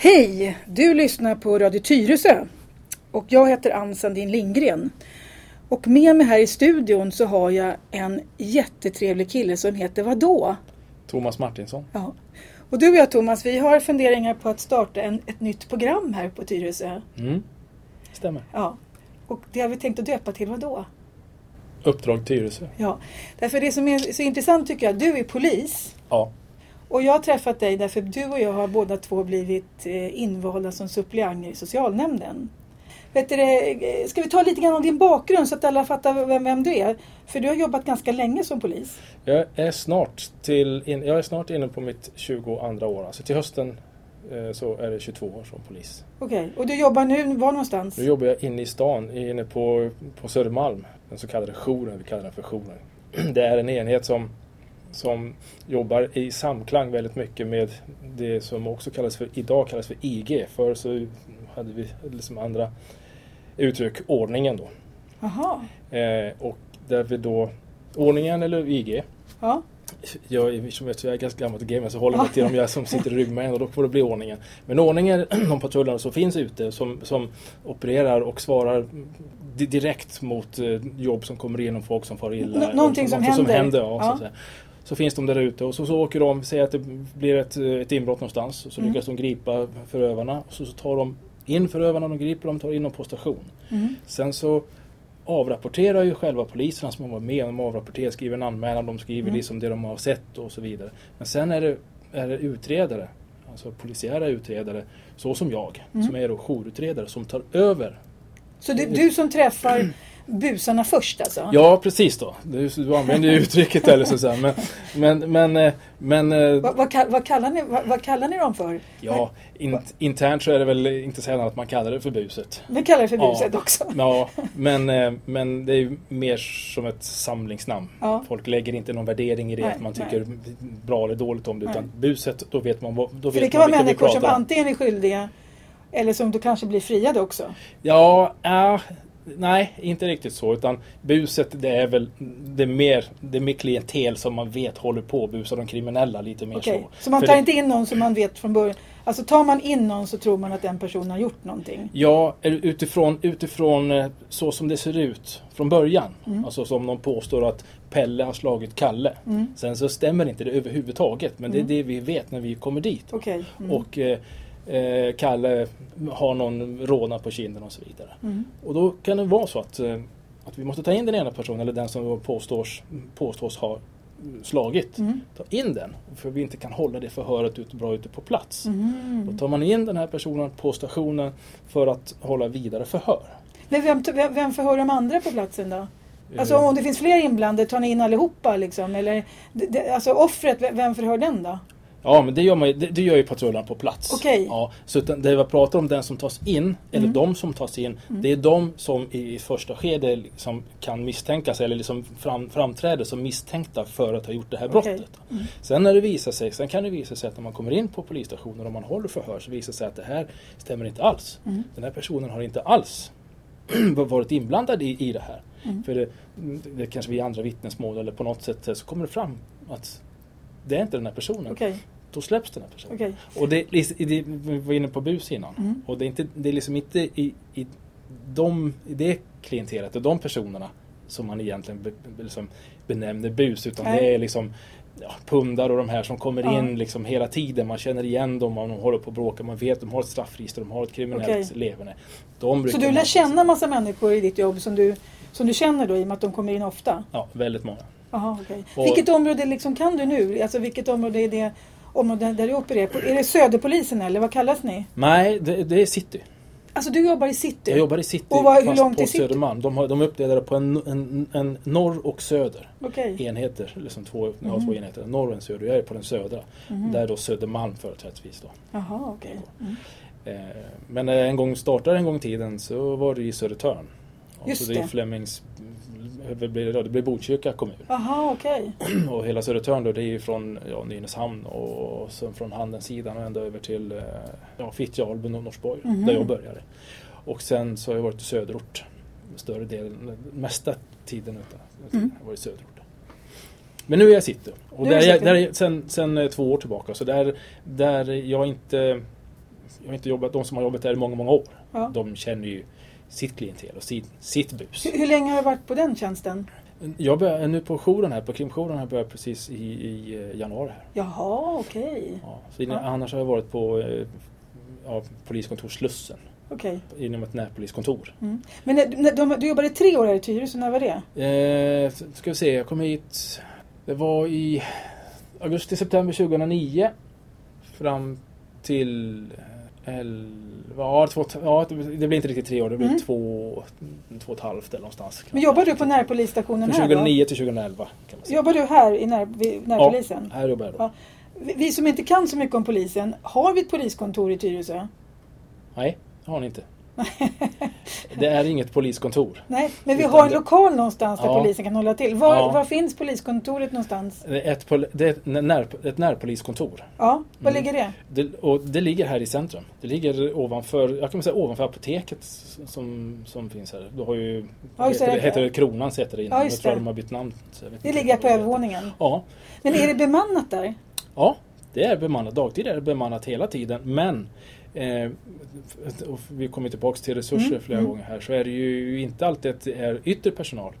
Hej! Du lyssnar på Radio Tyresö. Och jag heter Ann Sandin Lindgren. Och med mig här i studion så har jag en jättetrevlig kille som heter vadå? Thomas Martinsson. Ja. Och du och jag Thomas, vi har funderingar på att starta en, ett nytt program här på Tyresö. Mm. Stämmer. Ja. Och det har vi tänkt att döpa till vadå? Uppdrag Tyresö. Ja. Därför det som är så intressant tycker jag, du är polis. Ja. Och jag har träffat dig därför du och jag har båda två blivit eh, invalda som suppleanter i socialnämnden. Vet du, det, ska vi ta lite grann om din bakgrund så att alla fattar vem, vem du är? För du har jobbat ganska länge som polis. Jag är snart, till, jag är snart inne på mitt 22 år. Alltså till hösten eh, så är det 22 år som polis. Okej, okay. och du jobbar nu var någonstans? Nu jobbar jag inne i stan, inne på, på Södermalm. Den så kallade jouren, vi kallar den för jouren. Det är en enhet som som jobbar i samklang väldigt mycket med det som också kallas för, idag kallas för IG. Förr så hade vi liksom andra uttryck, ordningen då. Jaha. Eh, och där vi då, ordningen eller IG. Ja. Jag, som jag är ganska gammal till gamer så håller jag mig till de jag som sitter i ryggmärgen och då får det bli ordningen. Men ordningen, de patrullerna som finns ute som, som opererar och svarar direkt mot eh, jobb som kommer in och folk som far illa. N någonting som, som händer. händer ja, ja så finns de där ute och så, så åker de, säger att det blir ett, ett inbrott någonstans och så mm. lyckas de gripa förövarna och så, så tar de in förövarna, de griper dem, tar in dem på station. Mm. Sen så avrapporterar ju själva poliserna som varit med, de avrapporterar, skriver en anmälan, de skriver mm. liksom det de har sett och så vidare. Men sen är det, är det utredare, alltså polisiära utredare, så som jag, Mm. som är då jourutredare, som tar över Så det är du som träffar busarna först alltså? Ja, precis då. Du, du använder ju uttrycket eller så. Men, men, men, eh, men eh, vad, vad, vad, kallar ni, vad, vad, kallar ni dem för? Ja, in, internt så är det väl inte sällan att man kallar det för buset. Vi kallar det för buset ja, också. Ja, men, eh, men det är mer som ett samlingsnamn. Ja. Folk lägger inte någon värdering i det, Nej, att man tycker nej. bra eller dåligt om det. Utan Nej. buset, då vet man vad då vet det kan man vara människor som antingen är skyldiga eller som då kanske blir friade också. Ja, ja, nej, inte riktigt så. Utan buset, det är väl det är mer, det är mer klientel som man vet håller på att busa de kriminella lite mer Okej, så. så man För tar det- inte in någon som man vet från början. Alltså tar man in någon så tror man att den personen har gjort någonting. Ja, utifrån, utifrån eh, så som det ser ut från början. Mm. Alltså som de påstår att Pelle har slagit Kalle. Mm. Sen så stämmer inte det överhuvudtaget. Men Mm. det är det vi vet när vi kommer dit. Okej. Mm. Och eh, eh, Kalle har någon råna på kinden och så vidare. Mm. Och då kan det vara så att, eh, att vi måste ta in den ena personen eller den som påstås, påstås ha slagit. Mm. Ta in den. För vi inte kan hålla det förhöret ute, bra ute på plats. Mm. Då tar man in den här personen på stationen för att hålla vidare förhör. Men vem, vem, vem förhör de andra på platsen då? Alltså Eh, om det finns fler inblandade, tar ni in allihopa liksom? Eller, det, alltså offret, vem förhör den då? Ja, men det gör, man, ju- det, det gör ju patrullen på plats. Okej. Ja, så utan det jag pratar om, den som tas in, eller Mm. de som tas in, det är de som i första skede liksom kan misstänkas eller liksom fram, framträder som misstänkta för att ha gjort det här brottet. Mm. Sen när det visar sig, sen kan det visa sig att när man kommer in på polisstationen och man håller förhör så visar det sig att det här stämmer inte alls. Mm. Den här personen har inte alls varit inblandad i, i det här. Mm. För det, det kanske blir andra vittnesmål eller på något sätt så kommer det fram att det är inte den här personen. Okej, Då släpps den här personen. okej. Och det, det, vi var inne på bus innan. Mm. Och det är, inte, det är liksom inte i, i, de, i det klientelet och de personerna som man egentligen be, liksom benämner bus. Utan Nej. det är liksom ja, pundar och de här som kommer Ja. in liksom hela tiden. Man känner igen dem och de håller på att bråka. Man vet att de har ett straffregister, de har ett kriminellt Okej. leverne. Så du lär känna massa människor i ditt jobb som du, som du känner då i och med att de kommer in ofta? Ja, väldigt många. Jaha, okej. Och- Vilket område liksom kan du nu? Alltså vilket område är det område där du opererar på? Är det Söderpolisen eller vad kallas ni? Nej, det, det är city. Alltså du jobbar i city? Jag jobbar i city Och vad- hur fast långt på är city? Södermalm. De, har, de är uppdelade på en, en, en norr och söder. Okej. enheter, liksom två, jag har Mhm. två enheter, norr och en söder. Jag är på den södra. Mhm. Där är då Södermalm företrädesvis. Då. Jaha, okej. Mm. Eh, men när jag en gång startade en gång i tiden så var det i Södertörn. Just så det är det. Flemings, det blir, det blir Botkyrka kommun. Jaha, okej. Och hela Södertörn då, det är ju från ja, Nynäshamn och sen från Handensidan och ända över till eh, ja, Fittja, Alby och Norsborg. Mhm. Där jag började. Och sen så har jag varit i söderort. Större delen, mesta tiden utan Mm. jag varit i söderort. Men nu är jag city. Och där, jag, där sen, sen eh, två år tillbaka. Så där, där jag inte jag har inte jobbat, de som har jobbat där i många, många år. Ja. De känner ju sitt klientel och sitt, sitt bus. Hur, hur länge har du varit på den tjänsten? Jag börjar nu på jouren här, på krimjouren, här börjar jag precis i, i eh, januari. här. Jaha, okej. Ja, så innan, Ja. Annars har jag varit på eh, ja, poliskontor Slussen, okej. inom ett närpoliskontor. Mm. Men när, när, de, du jobbade tre år här i Tyresö, när var det? Eh, ska vi se, jag kom hit, det var i augusti-september 2009 fram till eh, 11, ja, två, ja, det blir inte riktigt tre år, det blir Mm. två, två och ett halvt eller någonstans. Men jobbar du på närpolisstationen Från här då? 2009 till 2011 kan man säga. Jobbar du här i när, närpolisen? Här jobbar jag då. Ja. Vi, vi som inte kan så mycket om polisen, har vi ett poliskontor i Tyresö? Nej, det har ni inte. Det är inget poliskontor. Nej, men vi har en lokal någonstans där Ja. polisen kan hålla till. Var, Ja. var finns poliskontoret någonstans? Ett, pol- det är ett, när, ett närpoliskontor. Ja, var Mm. ligger det? Det, och det ligger här i centrum. Det ligger ovanför, jag kan säga ovanför apoteket som, som finns här. Du har ju, Ja, just det. heter, det heter Kronans heter det innan. Ja, jag tror det. de har bytt namn. Det ligger på heter. övervåningen. Ja, Men är det bemannat där? ja, det är bemannat. Dagtid är det bemannat hela tiden. Men eh, och vi kommer tillbaka till resurser Mm, flera mm. gånger här. Så är det ju inte alltid att det är yttre personal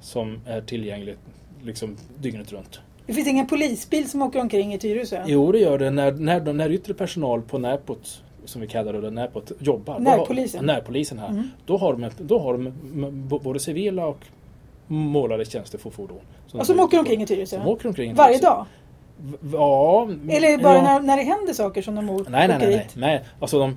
som är tillgänglig liksom dygnet runt. Det finns ingen polisbil som åker omkring i Tyresö? Jo, det gör det. När, när, de- när yttre personal på Närpot, som vi kallar det, Närpot, jobbar. då Närpolisen. Har, närpolisen här. Mm. Då har de, då har de både civila och målade tjänstefordon. Och som åker omkring i Tyresö? Som åker omkring. i Varje Tyresö. dag? Ja. Eller bara ja. när, när det händer saker som de åker Nej, nej, nej, nej. Alltså de,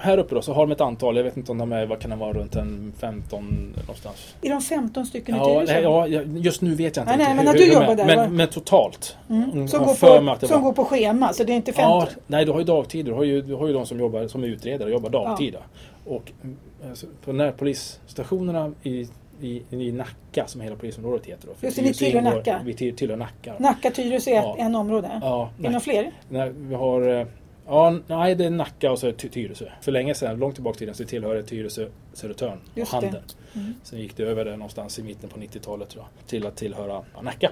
här uppe då så har de ett antal, jag vet inte om de är, vad kan det vara, runt en 15 någonstans. Är de 15 stycken i Ja, Tyresö? nej, ja, ja, just nu vet jag inte Nej, nej, men när du hur jobbar är. där? Men, men totalt. Mm. Mm, Som, går på, som var- går på schema, så det är inte 15? Ja, nej, du har ju dagtider. Du har ju, du har ju de som jobbar som utredare, jobbar dagtida. Och mm, alltså, på närpolisstationerna i, i, i Nacka, som hela polisområdet heter. Då, Just det, Tyresö tillhör Nacka. Vi till- tillhör Nacka. Nacka, Tyresö är Ja. ett, en område? Ja, Är det några fler? Nej, vi har... eh, Ja, nej, det är Nacka och så är det Ty- Tyresö. För länge sedan, långt tillbaka i tiden, så tillhörde Tyresö Södertörn och Just det. Handen. Mm. Sen gick det över där någonstans i mitten på 90-talet tror jag, till att tillhöra ja, Nacka.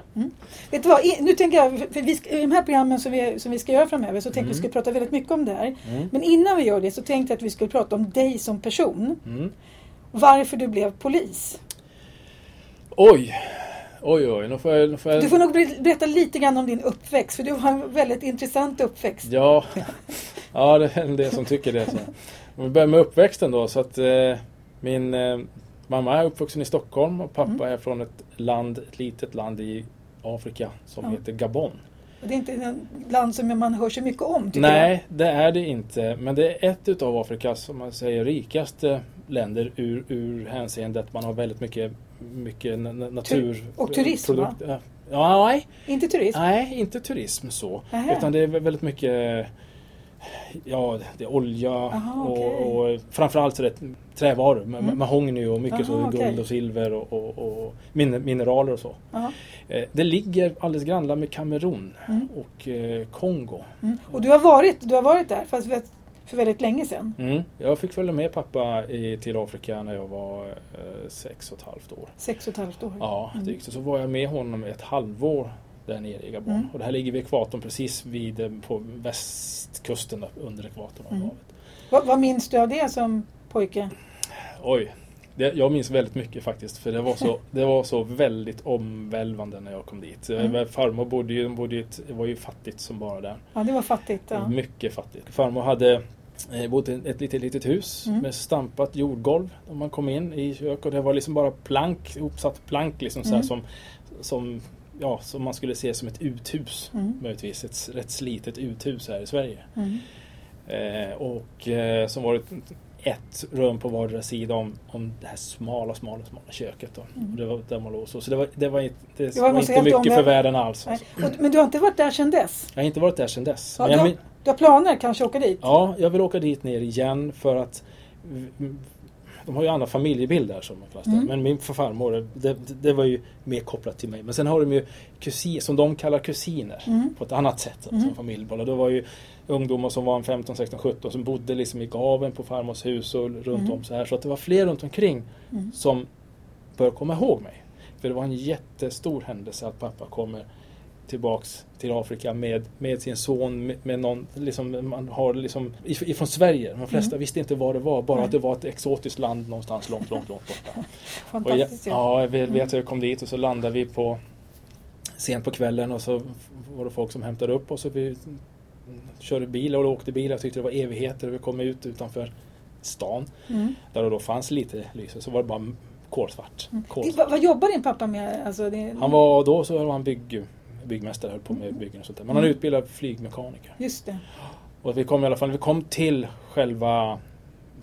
Vet du vad, nu tänker jag, för vi i de här programmen som vi, som vi ska göra framöver så tänkte Mm. vi skulle prata väldigt mycket om det här. Mm. Men innan vi gör det så tänkte jag att vi skulle prata om dig som person. Mm. Varför du blev polis. Oj! Oj, oj, nu får jag... Nu får jag... Du får nog ber- berätta lite grann om din uppväxt, för du har en väldigt intressant uppväxt. Ja, ja det är en del som tycker det. Så. Om vi börjar med uppväxten då. Så att, eh, min eh, mamma är uppvuxen i Stockholm och pappa Mm. är från ett land, ett litet land i Afrika som Ja. heter Gabon. Det är inte ett land som man hör så mycket om, tycker Nej, det är det inte. Men det är ett utav Afrikas, som man säger, rikaste länder ur, ur hänseende att man har väldigt mycket, mycket na- na- natur... och turism, va? produkt- Ja, nej. Inte turism? nej, inte turism så. Nähä. Utan det är väldigt mycket Ja, det är olja Aha, och, okej. och framförallt så är det trävaror. med Mm. Mahogny och mycket Aha, så okej. guld och silver och, och, och min, mineraler och så. Ja. Eh, det ligger alldeles grannland med Kamerun Mm. och eh, Kongo. Mm. Och du har, varit, du har varit där, fast för väldigt länge sedan. Mm. Jag fick följa med pappa i, till Afrika när jag var eh, sex och ett halvt år. Sex och ett halvt år. Ja, Mm. drygt. Så var jag med honom ett halvår där nere i Gabon. Mm. Och det här ligger vid ekvatorn precis vid, eh, på västkusten under ekvatorn Mm. Vad, vad minns du av det som pojke? Oj, det, jag minns väldigt mycket faktiskt. För det var så, det var så väldigt omvälvande när jag kom dit. Mm. Farmor bodde ju, bodde ju ett, var ju fattigt som bara där. Ja, det var fattigt. Ja. Mycket fattigt. Farmor hade eh, bott i ett litet, litet hus Mm. med stampat jordgolv. När man kom in i kök och det var liksom bara plank, ihopsatt plank liksom så här, Mm. som, som, ja, som man skulle se som ett uthus. Mm. Möjligtvis ett rätt slitet uthus här i Sverige. Mm. Eh, och eh, som var ett, ett rum på vardera sida om, om det här smala, smala, smala köket. Då. Mm. Och det var där man låg så. Så det var, det var, inte- det Det var inte mycket för världen alls. Alltså. Men du har inte varit där sedan dess? Jag har inte varit där sedan dess. Ja, Men jag, du har planer kanske åka dit? Ja, jag vill åka dit ner igen för att de har ju andra familjebilder som man kallar. Mm. Men min farmor, det, det, var ju mer kopplat till mig. Men sen har de ju kusin, som de kallar kusiner Mm. på ett annat sätt Mm. som familjebild. Och var ju ungdomar som var en 15, 16, 17 som bodde liksom i gaven på farmors hus och runt Mm. om så här. Så att det var fler runt omkring Mm. som bör komma ihåg mig. För det var en jättestor händelse att pappa kommer tillbaks till Afrika med, med sin son, med, med någon, liksom, man har liksom, if- ifrån Sverige. De flesta Mm. visste inte vad det var, bara Nej. att det var ett exotiskt land någonstans långt, långt, långt borta. Och jag, Fantastiskt ju. ja, jag vet, vet att jag kom dit och så landade vi på sent på kvällen och så var det folk som hämtade upp oss och vi körde bil och åkte bil. Jag tyckte det var evigheter. Vi kom ut utanför stan Mm. där det då fanns lite lyse. Så var det bara kolsvart. Mm. kolsvart. Vad, vad jobbar din pappa med? Alltså, det, Han var då så var han bygg, byggmästare, höll på med byggen och sånt där. Men han är Mm. utbildad flygmekaniker. Just det. Och vi kom i alla fall, vi kom till själva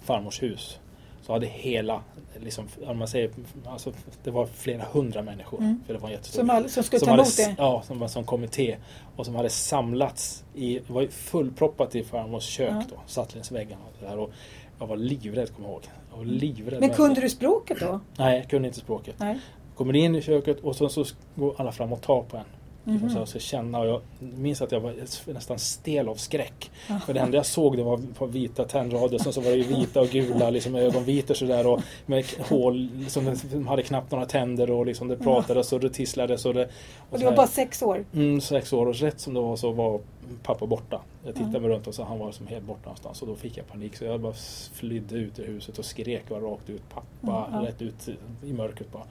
farmors hus så hade hela, liksom, om man säger, alltså, det var flera hundra människor. Mm. För det var jättestor Som, all, som skulle som ta hade, emot det? Ja, som var som kommitté. Och som hade samlats i, det var fullproppat i farmors kök Ja. då. Satt längs väggarna och där. Och jag var livrädd, kommer jag ihåg. Jag var livrädd. Men kunde du språket då? Nej, jag kunde inte språket. Nej. Kommer in i köket och så, så går alla fram och tar på en. Mhm. Och så, så känna och jag minns att jag var nästan stel av skräck. Ja. För det enda jag såg det var, var vita tändrader, sen så var det ju vita och gula liksom ögonvitor sådär och med hål, liksom, de hade knappt några tänder och liksom det pratades och det tisslades och det... Och du så var bara sex år? Mm, sex år och rätt som det var så var pappa borta. Jag tittade Mm. mig runt och så han var som helt borta någonstans och då fick jag panik så jag bara flydde ut ur huset och skrek bara rakt ut pappa, Mm, rätt ut i- i mörkret bara.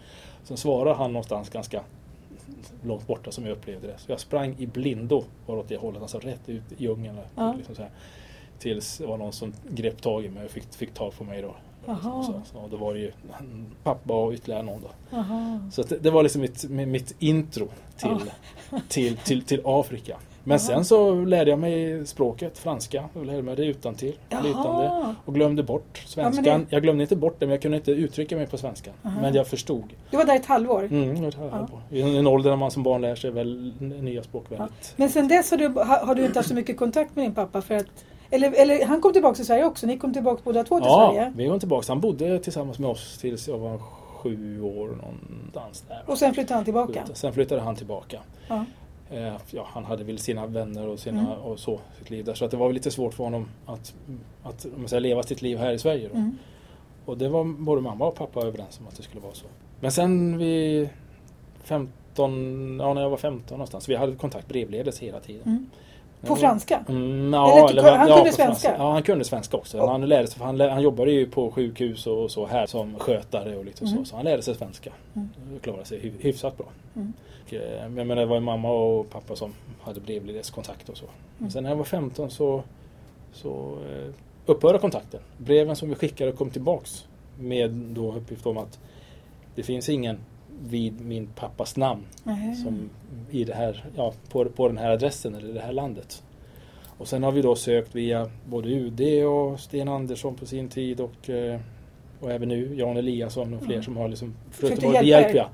Sen svarade han någonstans ganska långt borta som jag upplevde det. Så jag sprang i blindo bara åt det hållet, alltså rätt ut i djungeln. Ja. Liksom så här. Tills det var någon som grep tag i mig och fick, fick tag på mig då. Jaha. Så, så, då var det ju pappa och ytterligare någon då. Aha. Så det, det var liksom mitt, mi- mitt intro till, till, till, till Afrika. Men Jaha. sen så lärde jag mig språket, franska. Jag lärde mig det utantill, flytande. Och glömde bort svenskan. Ja, det- Jag glömde inte bort det, men jag kunde inte uttrycka mig på svenska. Aha. Men jag förstod. Du var där ett halvår? Mm, Ja. på. I en ålder när man som barn lär sig väl nya språk väldigt. Men sen dess har du, har, du inte haft så mycket kontakt med din pappa för att eller, eller han kom tillbaka till Sverige också? Ni kom tillbaka båda två till Ja, Sverige? vi var tillbaka. Han bodde tillsammans med oss tills jag var sju år någonstans där. Och sen flyttade han tillbaka? Sen flyttade han tillbaka. Ja. Eh, ja, han hade väl sina vänner och, sina, Mm. och så, sitt liv där. Så att det var väl lite svårt för honom att, att om man säger, leva sitt liv här i Sverige. Mm. Och det var både mamma och pappa överens om att det skulle vara så. Men sen vid 15, ja när jag var 15 någonstans, vi hade kontakt brevledes hela tiden. Mm. Jag På franska? Mm, Eller ja, ty- eller, han ja, kunde på svenska? Ja, han kunde svenska också. Och- Han, lärde sig, han, lä- han jobbade ju på sjukhus och så här som skötare och lite Mm. så. Så han lärde sig svenska. Mm. Och klarade sig hy- hyfsat bra. Mm. Och, eh, men men det var ju mamma och pappa som hade brevledeskontakt och så. Men sen när jag var 15 så, så eh, upphörde kontakten. Breven som vi skickade kom tillbaks med då uppgift om att det finns ingen vid min pappas namn Nej. som i det här, ja, på, på den här adressen eller det här landet. Och sen har vi då sökt via både UD och Sten Andersson på sin tid och, eh, och även nu Jan Eliasson och fler Mm. som har liksom förutom er. behjälpliga.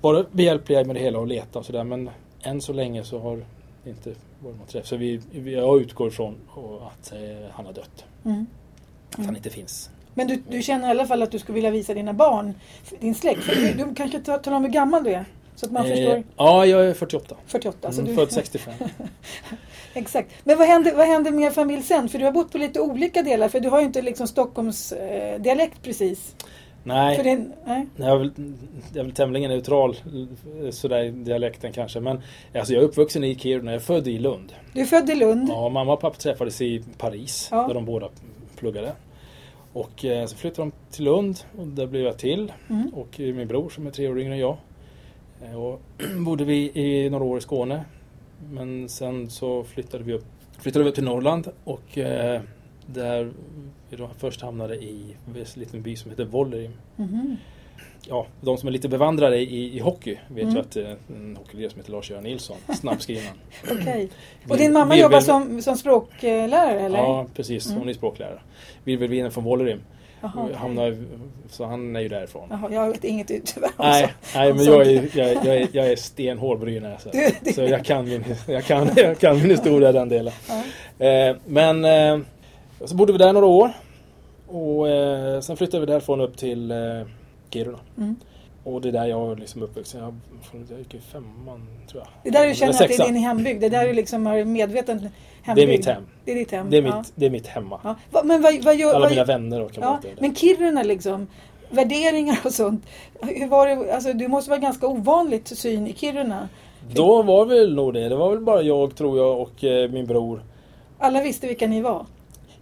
Varit behjälpliga med det hela och leta och sådär men än så länge så har det inte varit något träff. Så vi, jag utgår ifrån att eh, han har dött. Mm. Att Mm. han inte finns. Men du, du känner i alla fall att du skulle vilja visa dina barn, din släkt. Du, du kanske talar om hur gammal du är? Så att man Eh, förstår. Ja, jag är 48. 48. Alltså Mm, du, Född 65. Exakt. Men vad händer, vad händer med familj sen? För du har bott på lite olika delar. För du har ju inte liksom Stockholms eh, dialekt precis. Nej. Din, nej. Jag är, väl, jag är väl tämligen neutral eh, sådär i dialekten kanske. Men alltså jag är uppvuxen i Kiruna, jag är född i Lund. Du är född i Lund. Ja, mamma och pappa träffades i Paris Ja. där de båda pluggade. Och eh, så flyttade de till Lund och där blev jag till. Mm. Och min bror som är tre år yngre än jag. Eh, Och bodde vi i några år i Skåne. Men sen så flyttade vi upp, flyttade vi upp till Norrland och eh, där vi då först hamnade i en liten by som heter Vollerim. Mhm. Ja, de som är lite bevandrade i, i hockey vet Mm. ju att eh, en hockeyledare som heter Lars-Göran Nilsson, snabbskriven. Okej. Och Vill- din mamma vill- jobbar som, som språklärare eller? Ja, precis. Mm. Hon är språklärare. Virvelvinen från Vollerim. Okej. Hamnar, så han är ju därifrån. Jaha, jag vet inget ut tyvärr. Nej, nej om men jag är, jag, jag är, jag är stenhård brynare. Så, Du- du- så jag, kan min, jag, kan, jag kan min historia den delen. Ja. Eh, men eh, så bodde vi där några år. Och eh, sen flyttade vi därifrån upp till eh, Kiruna. Mm. Och det är där jag är liksom uppvuxen. Jag, jag gick i femman tror jag. Det där du känner att det är din hembygd. Det där du liksom har medveten hembygd. Det är mitt hem. Det är ditt hem. Det är ja. mitt, det är mitt hemma. Ja. Va, men vad, vad gör... Alla vad, mina vänner och ja, kamrater. där. men Kiruna liksom. Värderingar och sånt. Hur var det? Alltså, det måste vara ganska ovanligt syn i Kiruna. Då var väl nog det. Det var väl bara jag tror jag och eh, min bror. Alla visste vilka ni var?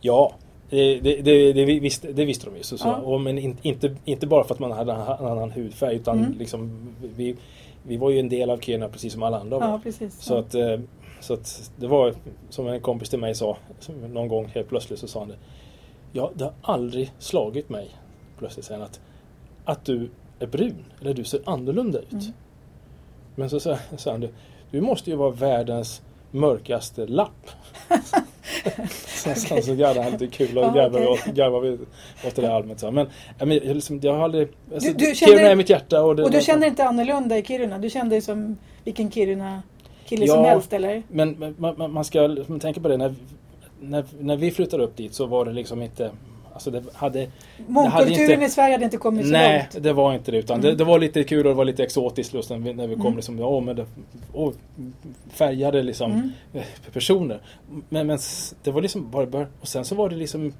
Ja, det, det, det, det, visste, det visste de ju. Så, så. Ja. Och, men in, inte, inte bara för att man hade en annan hudfärg utan Mm. liksom, vi, vi var ju en del av Kiruna precis som alla andra var. Ja, precis. Så att, eh, så att det var som en kompis till mig sa någon gång helt plötsligt så sa han det. Ja, det har aldrig slagit mig plötsligt han att, att du är brun eller du ser annorlunda ut. Mm. Men så sa sa han det. Du måste ju vara världens mörkaste lapp. Sen så, så garvade han lite kul och Ja, garvade åt, garvade åt det där allmänt. Så. Men, men, jag, liksom, jag har aldrig... Alltså, Du- du Kiruna kände- är mitt hjärta. Och, det, Och du kände inte annorlunda i Kiruna? Du kände dig som vilken Kiruna-kille Ja. som helst eller? Men, men man, man- man ska liksom tänka på det. När, när, när vi flyttade upp dit så var det liksom inte... Alltså det hade... Mångkulturen inte- i Sverige hade inte kommit så Nej, långt. det var inte det. Utan Mm. det, det var lite kul och det var lite exotiskt just när vi, när vi kom. Mm. Liksom, ja, men det, och färgade liksom Mm. eh, personer. Men, men det var liksom bara Och sen så var det liksom...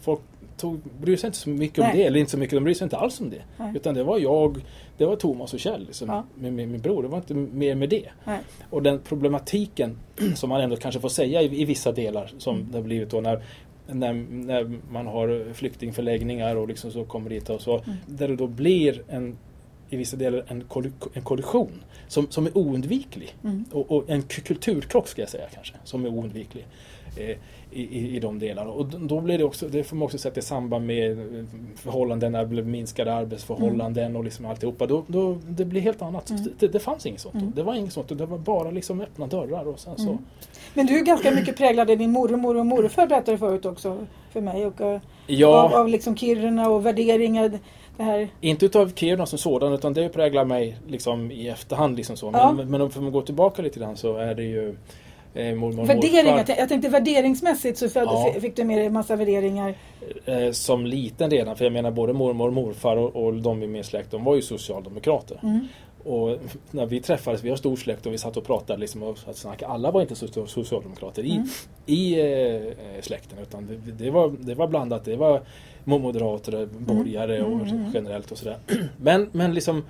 Folk tog, brydde sig inte så mycket om Nej. det. Eller inte så mycket, de brydde sig inte alls om det. Nej. Utan det var jag, det var Thomas och Kjell liksom, Ja. med, med min bror. Det var inte mer med det. Nej. Och den problematiken som man ändå kanske får säga i, i vissa delar som Mm. det har blivit då när, när, när man har flyktingförläggningar och liksom så kommer dit och så. Mm. Där det då blir en, i vissa delar en, kolli- en kollision som, som är oundviklig. Mm. Och, och en kulturkrock ska jag säga kanske, som är oundviklig. Eh, i, i, I de delarna. Och då blir det också, det får man också sätta i samband med eh, förhållandena, minskade arbetsförhållanden och liksom alltihopa. Då, då, det blir helt annat. Mm. Det, det fanns inget sånt. Mm. Det var inget sånt. Det var bara liksom öppna dörrar och sen så. Mm. Men du är ganska mycket präglad av din mormor och morfar berättade förut också för mig. Och, eh, av, Ja, av liksom Kiruna och värderingar. Inte utav Kiruna som sådan utan det präglar mig liksom i efterhand. Liksom så. Ja. Men, men om man går tillbaka lite grann så är det ju eh, mormor och Värderingar. Jag tänkte värderingsmässigt så Ja. fick du med dig en massa värderingar. eh, som liten redan. För jag menar både mormor och morfar och, och de i min släkt, de var ju socialdemokrater. Mm. Och när vi träffades, vi har stor släkt och vi satt och pratade liksom och att snacka. Alla var inte so- socialdemokrater i, Mm. i eh, släkten. Utan det, det, var, det var blandat. Det var moderater, borgare och Mm, mm, mm. generellt och sådär. Men, men liksom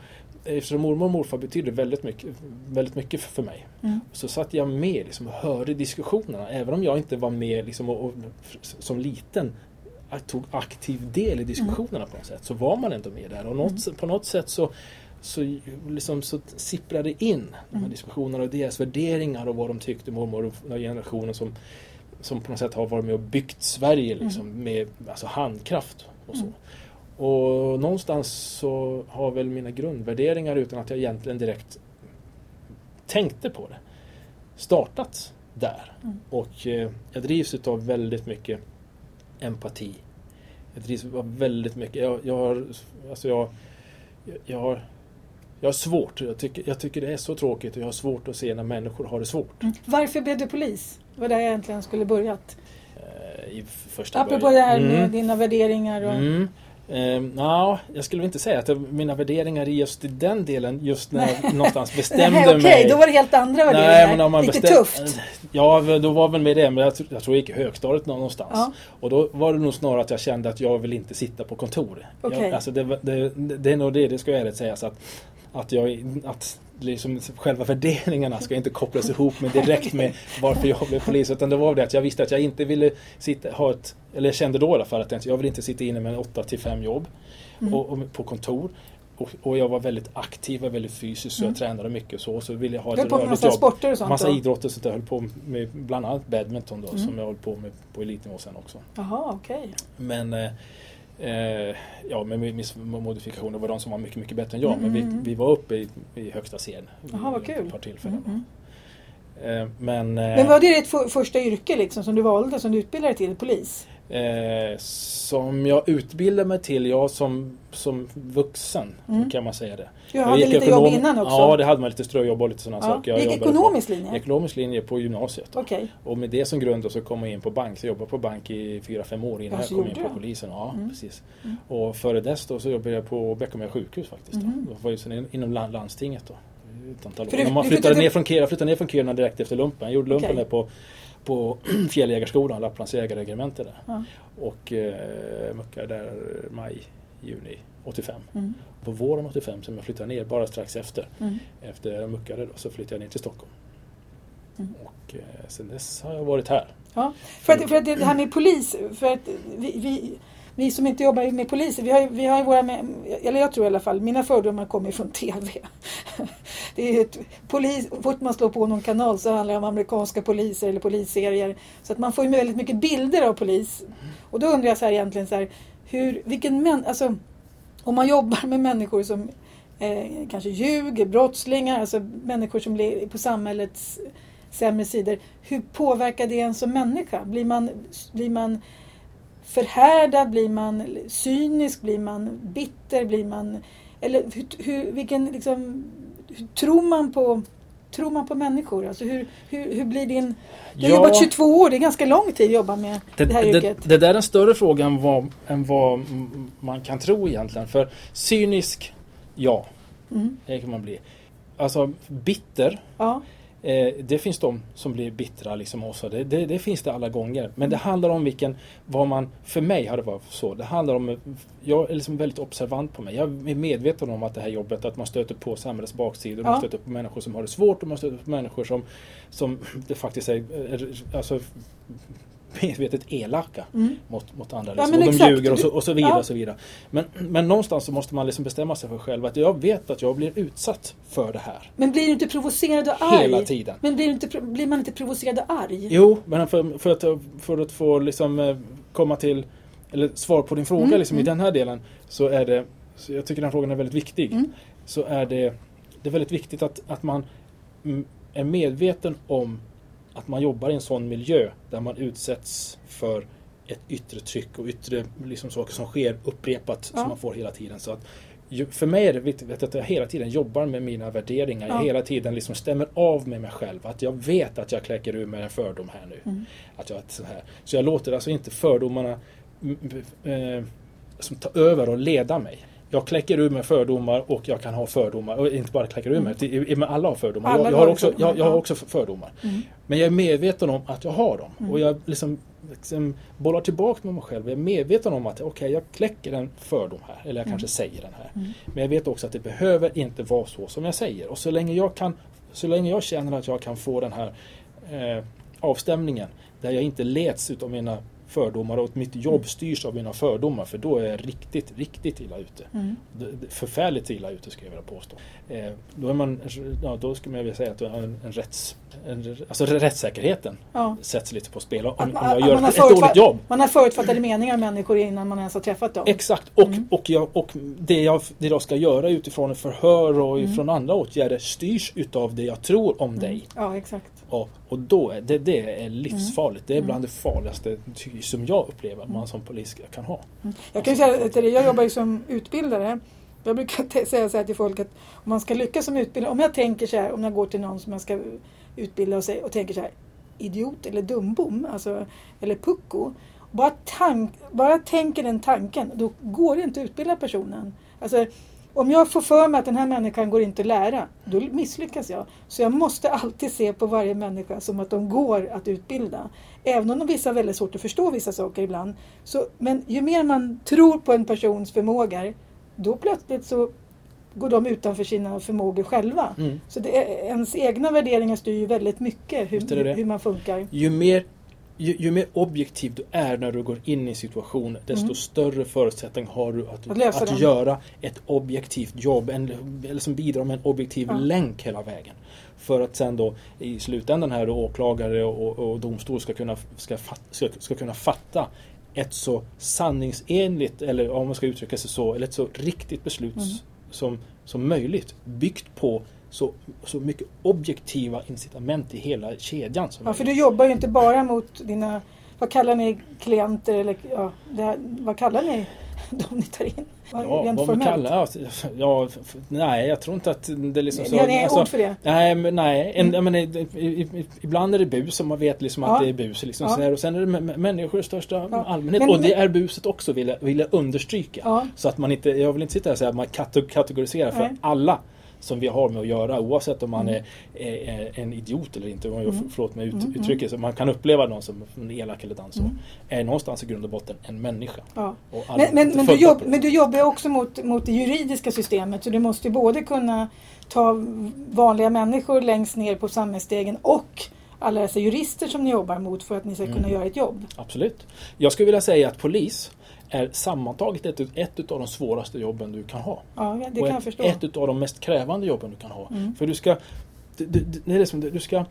Eftersom mormor och morfar betydde väldigt mycket, väldigt mycket för mig. Mm. Så satt jag med liksom, och hörde diskussionerna. Även om jag inte var med liksom, och, och, som liten tog aktiv del i diskussionerna på något sätt. Så var man ändå med där. Och något, på något sätt så, så, liksom, så sipprade in de här Mm. diskussionerna och deras värderingar och vad de tyckte, mormor och generationen som, som på något sätt har varit med och byggt Sverige liksom, med alltså, handkraft och så. Och någonstans så har väl mina grundvärderingar utan att jag egentligen direkt tänkte på det startat där. Mm. Och eh, jag drivs utav väldigt mycket empati. Jag drivs av väldigt mycket. Jag, jag har alltså jag, jag, jag har jag har svårt. Jag tycker, jag tycker det är så tråkigt och jag har svårt att se när människor har det svårt. Mm. Varför blev du polis? Det var där jag egentligen skulle börjat. Eh, I första Apropå början. det här med Mm. dina värderingar. Och... Mm. Ehm, ja, jag skulle inte säga att mina värderingar i just i den delen just när jag någonstans bestämde Nej, okej, mig. då var det helt andra värderingar. Nej, men om man Lite bestäm- tufft. Ja, då var väl med det. Men jag, tr- jag tror jag gick i högstadiet någonstans. Ja. Och då var det nog snarare att jag kände att jag vill inte sitta på kontor. Okej. Jag, alltså det, det, det är nog det, det ska jag ärligt säga. Så att, att, jag, att liksom själva värderingarna ska inte kopplas ihop med direkt med varför jag blev polis. Utan det var det att jag visste att jag inte ville sitta, ha ett, eller jag kände då i alla fall att jag, vill inte sitta inne med en 8 till 5 jobb Mm. och, och på kontor. Och, och jag var väldigt aktiv och väldigt fysisk så Mm. jag tränade mycket och så. Och så ville jag ha ett rörligt massa jobb. sporter och sånt Massa då? idrott och sånt där. Jag höll på med bland annat badminton då Mm. som jag höll på med på elitnivå sen också. Jaha, okej. Men eh, eh, ja, med viss modifikation. Det var de som var mycket, mycket bättre än jag. Mm, Men vi, vi var uppe i, i högsta serien. Jaha, vad kul. Ett par tillfällen. Mm. Eh, men eh, Men var det ditt för, första yrke liksom, som du valde, som du utbildade till? Polis? Eh, som jag utbildade mig till, jag som, som vuxen Mm. kan man säga det. Du Jag hade gick lite jobb ekonom- innan också? Ja, det hade man lite ströjobb och lite sådana Ja. saker. Jag Du gick ekonomisk på, linje? Ekonomisk linje på gymnasiet. då. Okej. Och med det som grund då så kom jag in på bank. Så jag jobbade på bank i fyra fem år innan Ja, jag kom in på du? polisen. Ja, Mm. precis. Mm. Och före dess då så jobbade jag på Beckomberga sjukhus faktiskt. Då. Det var ju sen in- inom lan- landstinget då. Ett antal år. Du- man du flyttade, flyttade- ner från Kiruna, flyttade ner från Kiruna direkt efter lumpen. Jag gjorde lumpen Okej. där på, på Fjälljägarskolan, Lapplands jägarregemente där. Ja. Och eh, muckade där maj, juni 85. Mm. På våren 85 som jag flyttade ner bara strax efter, Mm. efter jag muckade då, så flyttade jag ner till Stockholm. Mm. Och eh, sen dess har jag varit här. Ja, för att, för att det här med polis, för att vi, vi, vi som inte jobbar med poliser, vi har, vi har våra, med, eller jag tror i alla fall, mina fördomar kommer från TV. Det är ju ett polis, fort man slår på någon kanal så handlar det om amerikanska poliser eller polisserier. Så att man får ju väldigt mycket bilder av polis. Och då undrar jag så här egentligen så här, hur, vilken män, alltså om man jobbar med människor som eh, kanske ljuger, brottslingar, alltså människor som är på samhällets sämre sidor. Hur påverkar det en som människa? Blir man, blir man förhärdad? Blir man cynisk? Blir man bitter? Blir man... Eller hur, hur, vilken, liksom, tror man på Tror man på människor? Alltså hur, hur, hur blir din... Du har Ja. jobbat 22 år, det är ganska lång tid att jobba med det, Det, här det, yrket. det där är en större fråga än vad, än vad man kan tro egentligen. För cynisk, ja, Mm. det kan man bli. Alltså bitter, Ja, eh, det finns de som blir bittra liksom också. Det, det, det finns det alla gånger. Men det handlar om vilken, vad man, för mig har det varit så. Det handlar om, jag är liksom väldigt observant på mig. Jag är medveten om att det här jobbet, att man stöter på samhällets baksidor. Ja. Man stöter på människor som har det svårt och man stöter på människor som, som det faktiskt är, är alltså, medvetet elaka mm. mot, mot andra. Ja, Liksom. men och de exakt. ljuger och så, och så vidare. Ja. Och så vidare. Men, men någonstans så måste man liksom bestämma sig för själv att jag vet att jag blir utsatt för det här. Men blir du inte provocerad och arg? Hela tiden. Men blir, inte, blir man inte provocerad och arg? Jo, men för, för, att, för att få liksom eh, komma till eller svar på din fråga Mm, liksom, i mm. den här delen så är det, så jag tycker den frågan är väldigt viktig. Mm. Så är det, det är väldigt viktigt att, att man mm, är medveten om att man jobbar i en sån miljö där man utsätts för ett yttre tryck och yttre liksom, saker som sker upprepat Ja. som man får hela tiden. Så att, för mig är det viktigt att jag hela tiden jobbar med mina värderingar. Ja. Jag hela tiden liksom stämmer av med mig själv. Att jag vet att jag kläcker ur med en fördom här nu. Mm. Att jag, så, här. så jag låter alltså inte fördomarna mm, eh, som ta över och leda mig. Jag kläcker ur med fördomar och jag kan ha fördomar. Och inte bara kläcker ur mig, men alla har fördomar. Alla jag, jag, har också, fördomar, jag, jag har också fördomar. Mm. Men jag är medveten om att jag har dem. Mm. Och jag liksom, liksom bollar tillbaka med mig själv. Jag är medveten om att okej, jag kläcker en fördom här. Eller jag Mm. kanske säger den här. Mm. Men jag vet också att det behöver inte vara så som jag säger. Och så länge jag, kan, så länge jag känner att jag kan få den här eh, avstämningen där jag inte leds utav mina fördomar och att mitt jobb styrs av mina fördomar. För då är jag riktigt, riktigt illa ute. Mm. Förfärligt illa ute skulle jag vilja påstå. Eh, då, är man, ja, då skulle man vilja säga att en, en rätts... En, alltså rättssäkerheten Ja. sätts lite på spel om, Att om man- jag gör man ett, dåligt jobb. Man har förutfattade meningar om människor innan man ens har träffat dem. Exakt, och, Mm. och, jag, och det, jag, det jag ska göra utifrån förhör och Mm. ifrån andra åtgärder styrs utav det jag tror om dig. Ja, exakt. Och, och då det, det är livsfarligt. Det är Mm. bland det farligaste ty- som jag upplever att man som polis kan ha. Jag kan säga till dig, jag jobbar ju som utbildare. Jag brukar säga så här till folk att om man ska lyckas som utbildare, om jag tänker så här, om jag går till någon som jag ska utbilda och, säger, och tänker så här, idiot eller dumbom, alltså, eller pucko. Bara, tank, bara tänker den tanken, då går det inte att utbilda personen. Alltså, om jag får för mig att den här människan går inte att lära, då misslyckas jag. Så jag måste alltid se på varje människa som att de går att utbilda. Även om de vissa har väldigt svårt att förstå vissa saker ibland. Så, men ju mer man tror på en persons förmågor, då plötsligt så går de utanför sina förmågor själva. Mm. Så det ens egna värderingar styr ju väldigt mycket hur, hur man funkar. Ju mer, ju, ju mer objektiv du är när du går in i en situation desto Mm. större förutsättning har du att, Att den. göra ett objektivt jobb. En, eller som bidrar med en objektiv Ja. länk hela vägen. För att sen då i slutändan här då åklagare och, och domstol ska kunna, ska, fat, ska, ska kunna fatta ett så sanningsenligt, eller om man ska uttrycka sig så, eller ett så riktigt beslut Mm. som, som möjligt. Byggt på så, så mycket objektiva incitament i hela kedjan. Som Ja, för du jobbar ju inte bara mot dina, vad kallar ni klienter eller ja, här, vad kallar ni de ni tar in? Ja, rent vad kallar ja, Nej, jag tror inte att det är liksom så. Ni har inga alltså, ord för det? Nej, men nej. En, Mm. menar, i, i, ibland är det bus och man vet liksom Ja. att det är bus. Liksom Ja. så här, och sen är det mä- människor i största Ja. allmänhet. Men- och det men- är buset också vill jag, vill jag understryka. Så att man inte, jag vill inte sitta och säga att man kate- kategoriserar för Nej. alla som vi har med att göra oavsett om man är, är, är en idiot eller inte. Om jag, Mm. Förlåt mig ut, Mm, mm. uttrycket. Så man kan uppleva någon som elak eller dans. Mm. Är någonstans i grund och botten en människa. Ja. Men, men, men, du jobb, men du jobbar också mot, mot det juridiska systemet så du måste både kunna ta vanliga människor längst ner på samhällsstegen och alla dessa jurister som ni jobbar mot för att ni ska kunna Mm. göra ett jobb. Absolut. Jag skulle vilja säga att polis är sammantaget ett, ett av de svåraste jobben du kan ha. Ja, det och kan jag ett, förstå. ett av de mest krävande jobben du kan ha. Mm. För du ska, du, du, det är liksom, du ska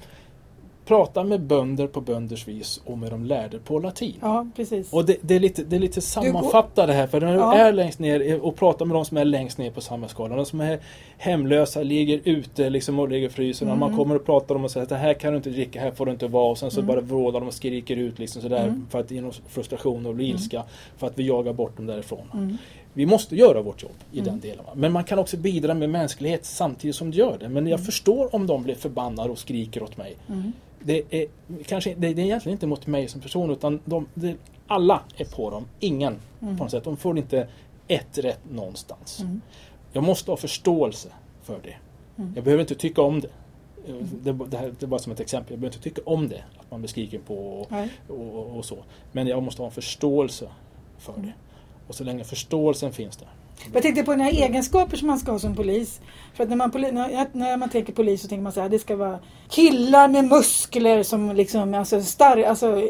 prata med bönder på bönders vis och med de lärde på latin. Ja, precis. Och det, det, är lite, det är lite sammanfatta det här för när du Ja. är längst ner och pratar med de som är längst ner på samhällsskalan. De som är hemlösa, ligger ute liksom och ligger och fryser. När man Mm. kommer och pratar om och säger att det här kan du inte dricka, här får du inte vara. Och sen så Mm. bara vrålar de och skriker ut liksom sådär Mm. för att genom frustration och bli Mm. ilska. För att vi jagar bort dem därifrån. Vi måste göra vårt jobb i Mm. den delen. va. Men man kan också bidra med mänsklighet samtidigt som du gör det. Men jag Mm. förstår om de blir förbannade och skriker åt mig. Mm. Det är, kanske, det, det är egentligen inte mot mig som person utan de, det, alla är på dem. Ingen Mm. på något sätt. De får inte ett rätt någonstans. Mm. Jag måste ha förståelse för det. Mm. Jag behöver inte tycka om det. Det, det, här, det är bara som ett exempel. Jag behöver inte tycka om det. Att man blir skriken på och, och, och, och så. Men jag måste ha en förståelse för det. Och så länge förståelsen finns där. Jag tänkte på den här egenskaper som man ska ha som polis. För att när man, poli- när, man tänker polis så tänker man så här, det ska vara killar med muskler som liksom, alltså stark, alltså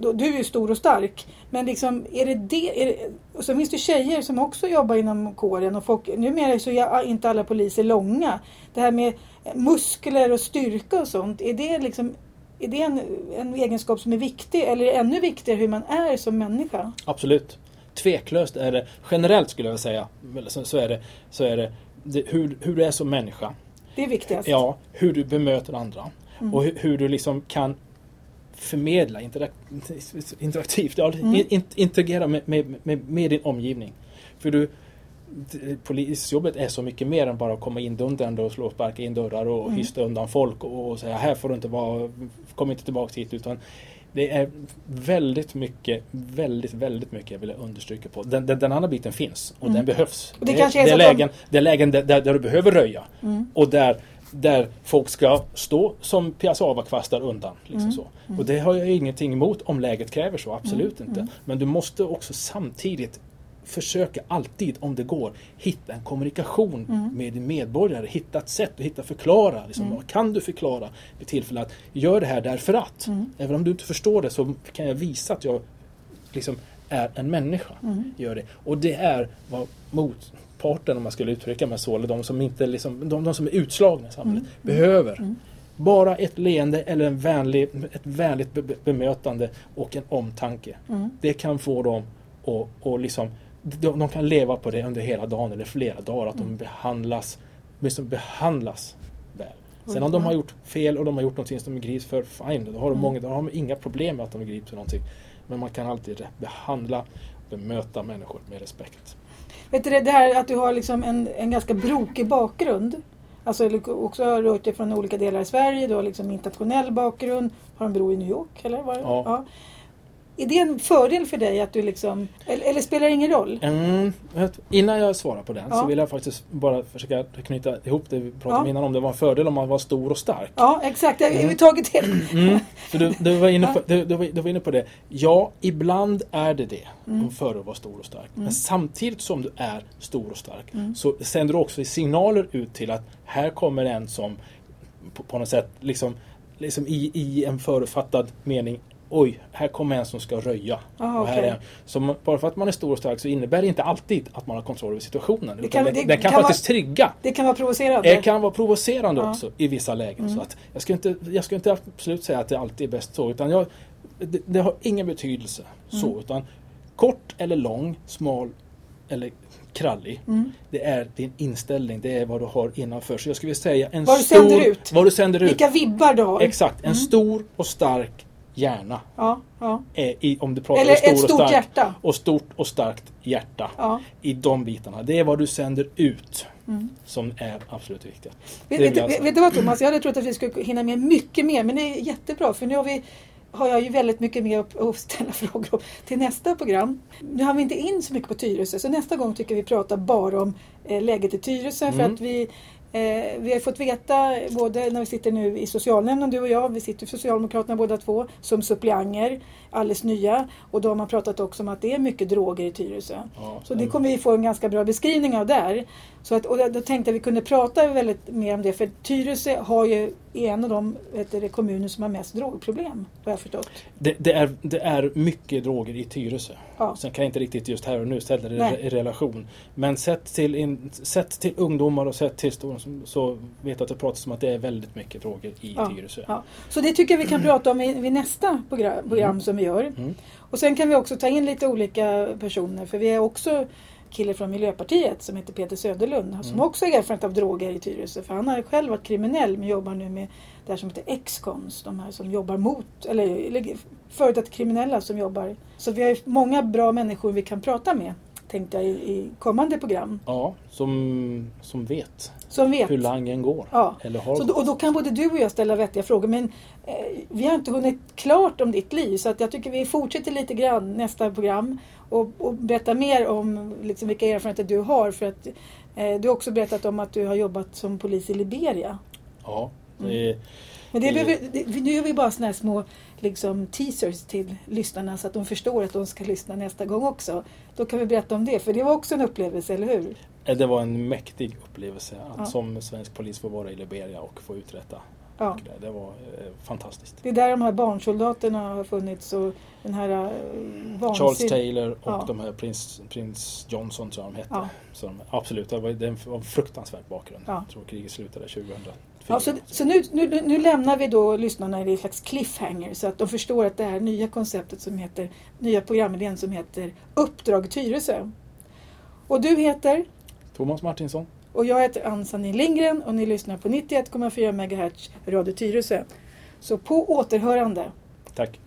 du du är ju stor och stark. Men liksom, är det det? Är det och så finns det tjejer som också jobbar inom kåren och folk, numera så är inte alla poliser långa. Det här med muskler och styrka och sånt, är det liksom är det en, en egenskap som är viktig eller är det ännu viktigare hur man är som människa? Absolut. Tveklöst är det, generellt skulle jag säga, så, är det, så är det, det hur, hur du är som människa. Det är viktigast. Ja, hur du bemöter andra. Mm. Och hur, hur du liksom kan förmedla interak interaktivt, ja, Mm. in, interagera med, med, med, med din omgivning. För du, polisjobbet är så mycket mer än bara att komma in dundrande och slå och sparka in dörrar och Mm. hysta undan folk och, och säga här får du inte vara, kom inte tillbaka hit utan det är väldigt mycket, väldigt, väldigt mycket jag vill understryka på. Den, den, den andra biten finns och Mm. den behövs. Och det kanske är det, är att de- lägen, det är lägen där, där, du behöver röja Mm. och där, där folk ska stå som piassavakvastar undan. Liksom Mm. så. Mm. Och det har jag ingenting emot om läget kräver så, absolut Mm. inte. Men du måste också samtidigt försöka alltid, om det går, hitta en kommunikation Mm. med din medborgare. Hitta ett sätt att hitta förklara. Liksom, Mm. Vad kan du förklara vid tillfälle att gör det här därför att. Mm. Även om du inte förstår det så kan jag visa att jag liksom är en människa. Mm. Gör det. Och det är vad motparten, om man skulle uttrycka mig så, eller de som, inte liksom, de, de som är utslagna i samhället, Mm. behöver. Mm. Bara ett leende eller en vänlig, ett vänligt be- be- bemötande och en omtanke. Det kan få dem att och liksom, de, de kan leva på det under hela dagen eller flera dagar. Att de Mm. behandlas, liksom behandlas väl. Sen om de ja. har gjort fel och de har gjort någonting som de grips för, fine. Då har de, Mm. många, då har de inga problem med att de grips för någonting. Men man kan alltid behandla, bemöta människor med respekt. Vet du det, det här att du har liksom en, en ganska brokig bakgrund. Alltså också har rört dig från olika delar i Sverige. Du har liksom internationell bakgrund. Har en bror i New York eller? Var det? Ja. Är det en fördel för dig att du liksom, eller, eller spelar det ingen roll? Mm, innan jag svarar på den Ja. så vill jag faktiskt bara försöka knyta ihop det vi pratade om Ja. innan om det var en fördel om man var stor och stark. Ja, exakt. Jag har Mm. tagit det. Mm, du, du, var inne på, du, du, var, du var inne på det. Ja, ibland är det det. Mm. Om före att vara stor och stark. Mm. Men samtidigt som du är stor och stark Mm. så sänder du också signaler ut till att här kommer en som på, på något sätt liksom, liksom i, i en förutfattad mening Oj, här kommer en som ska röja. Aha, och här okej. är, så bara för att man är stor och stark så innebär det inte alltid att man har kontroll över situationen. Det kan- det, den kan, kan faktiskt trigga Det kan vara provocerande. det kan vara provocerande Ja. också i vissa lägen. Mm. Så att jag, ska inte, jag ska inte absolut säga att det alltid är bäst så. Utan jag, det, det har ingen betydelse. så Mm. utan Kort eller lång, smal eller krallig. Mm. Det är din inställning. Det är vad du har innanför. Så jag skulle säga en Vad du stor... sänder ut. Vad du sänder ut. Vilka vibbar du har. Exakt. En Mm. stor och stark hjärna. Ja, ja. Är i, om du pratar Eller stor ett och stort stark, hjärta. Och stort och starkt hjärta. ja. I de bitarna. Det är vad du sänder ut Mm. som är absolut viktigt. Vet, vet, jag vet, du vad Thomas, jag hade trott att vi skulle hinna med mycket mer men det är jättebra för nu har, vi, har jag ju väldigt mycket mer att, ställa frågor om till nästa program. Nu har vi inte in så mycket på Tyresö så nästa gång tycker vi pratar bara om eh, läget i Tyresö för Mm. att vi Eh, vi har fått veta, både när vi sitter nu i socialnämnden, du och jag, vi sitter Socialdemokraterna båda två, som suppleanter, alldeles nya. Och då har man pratat också om att det är mycket droger i Tyresö. Ja, Så det kommer vi få en ganska bra beskrivning av där. Så att, och då tänkte jag att vi kunde prata väldigt mer om det, för Tyresö har ju är en av de du, kommuner som har mest drogproblem, har jag förstått. Det, det, är, det är mycket droger i Tyresö. Ja. Sen kan jag inte riktigt just här och nu ställa det Nej. i relation. Men sett till, in, sett till ungdomar och sett till stora så- vet jag att det pratas om att det är väldigt mycket droger i Ja, Tyresö. Ja. Så det tycker jag vi kan prata om vid, vid nästa program, program som vi gör. Mm. Och sen kan vi också ta in lite olika personer för vi är också kille från Miljöpartiet som heter Peter Söderlund som Mm. också har erfarenhet av droger i Tyresö. För han har själv varit kriminell men jobbar nu med det här som heter X-Cons. De här som jobbar mot, eller, eller före detta kriminella som jobbar. Så vi har många bra människor vi kan prata med tänkte jag i, i kommande program. Ja, som, som vet Som vet. hur langen går. Ja. Eller har Så då, och då kan både du och jag ställa vettiga frågor. Men eh, vi har inte hunnit klart om ditt liv. Så att jag tycker vi fortsätter lite grann nästa program. Och, och berätta mer om liksom, vilka erfarenheter du har. För att eh, du har också berättat om att du har jobbat som polis i Liberia. Ja, Mm. Men det, behöver, det, nu gör vi bara såna här små liksom, teasers till lyssnarna så att de förstår att de ska lyssna nästa gång också. Då kan vi berätta om det, för det var också en upplevelse, eller hur? det var en mäktig upplevelse att Ja. som svensk polis få vara i Liberia och få uträtta. Ja. Det, var eh, fantastiskt. Det är där de här barnsoldaterna har funnits och den här eh, Charles vansin- Taylor och Ja. de här prins, prins Johnson tror jag de hette. Ja. De, absolut, det var, det var en fruktansvärd bakgrund. Ja. Jag tror kriget slutade 2004. Ja, så så nu, nu, nu lämnar vi då lyssnarna i en slags cliffhanger så att de förstår att det här nya konceptet som heter, nya programidén som heter Uppdrag Tyresö. Och du heter? Thomas Martinsson. Och jag heter Ann-Sanni Lindgren och ni lyssnar på 91,4 MHz Radio Tyresö. Så på återhörande. Tack.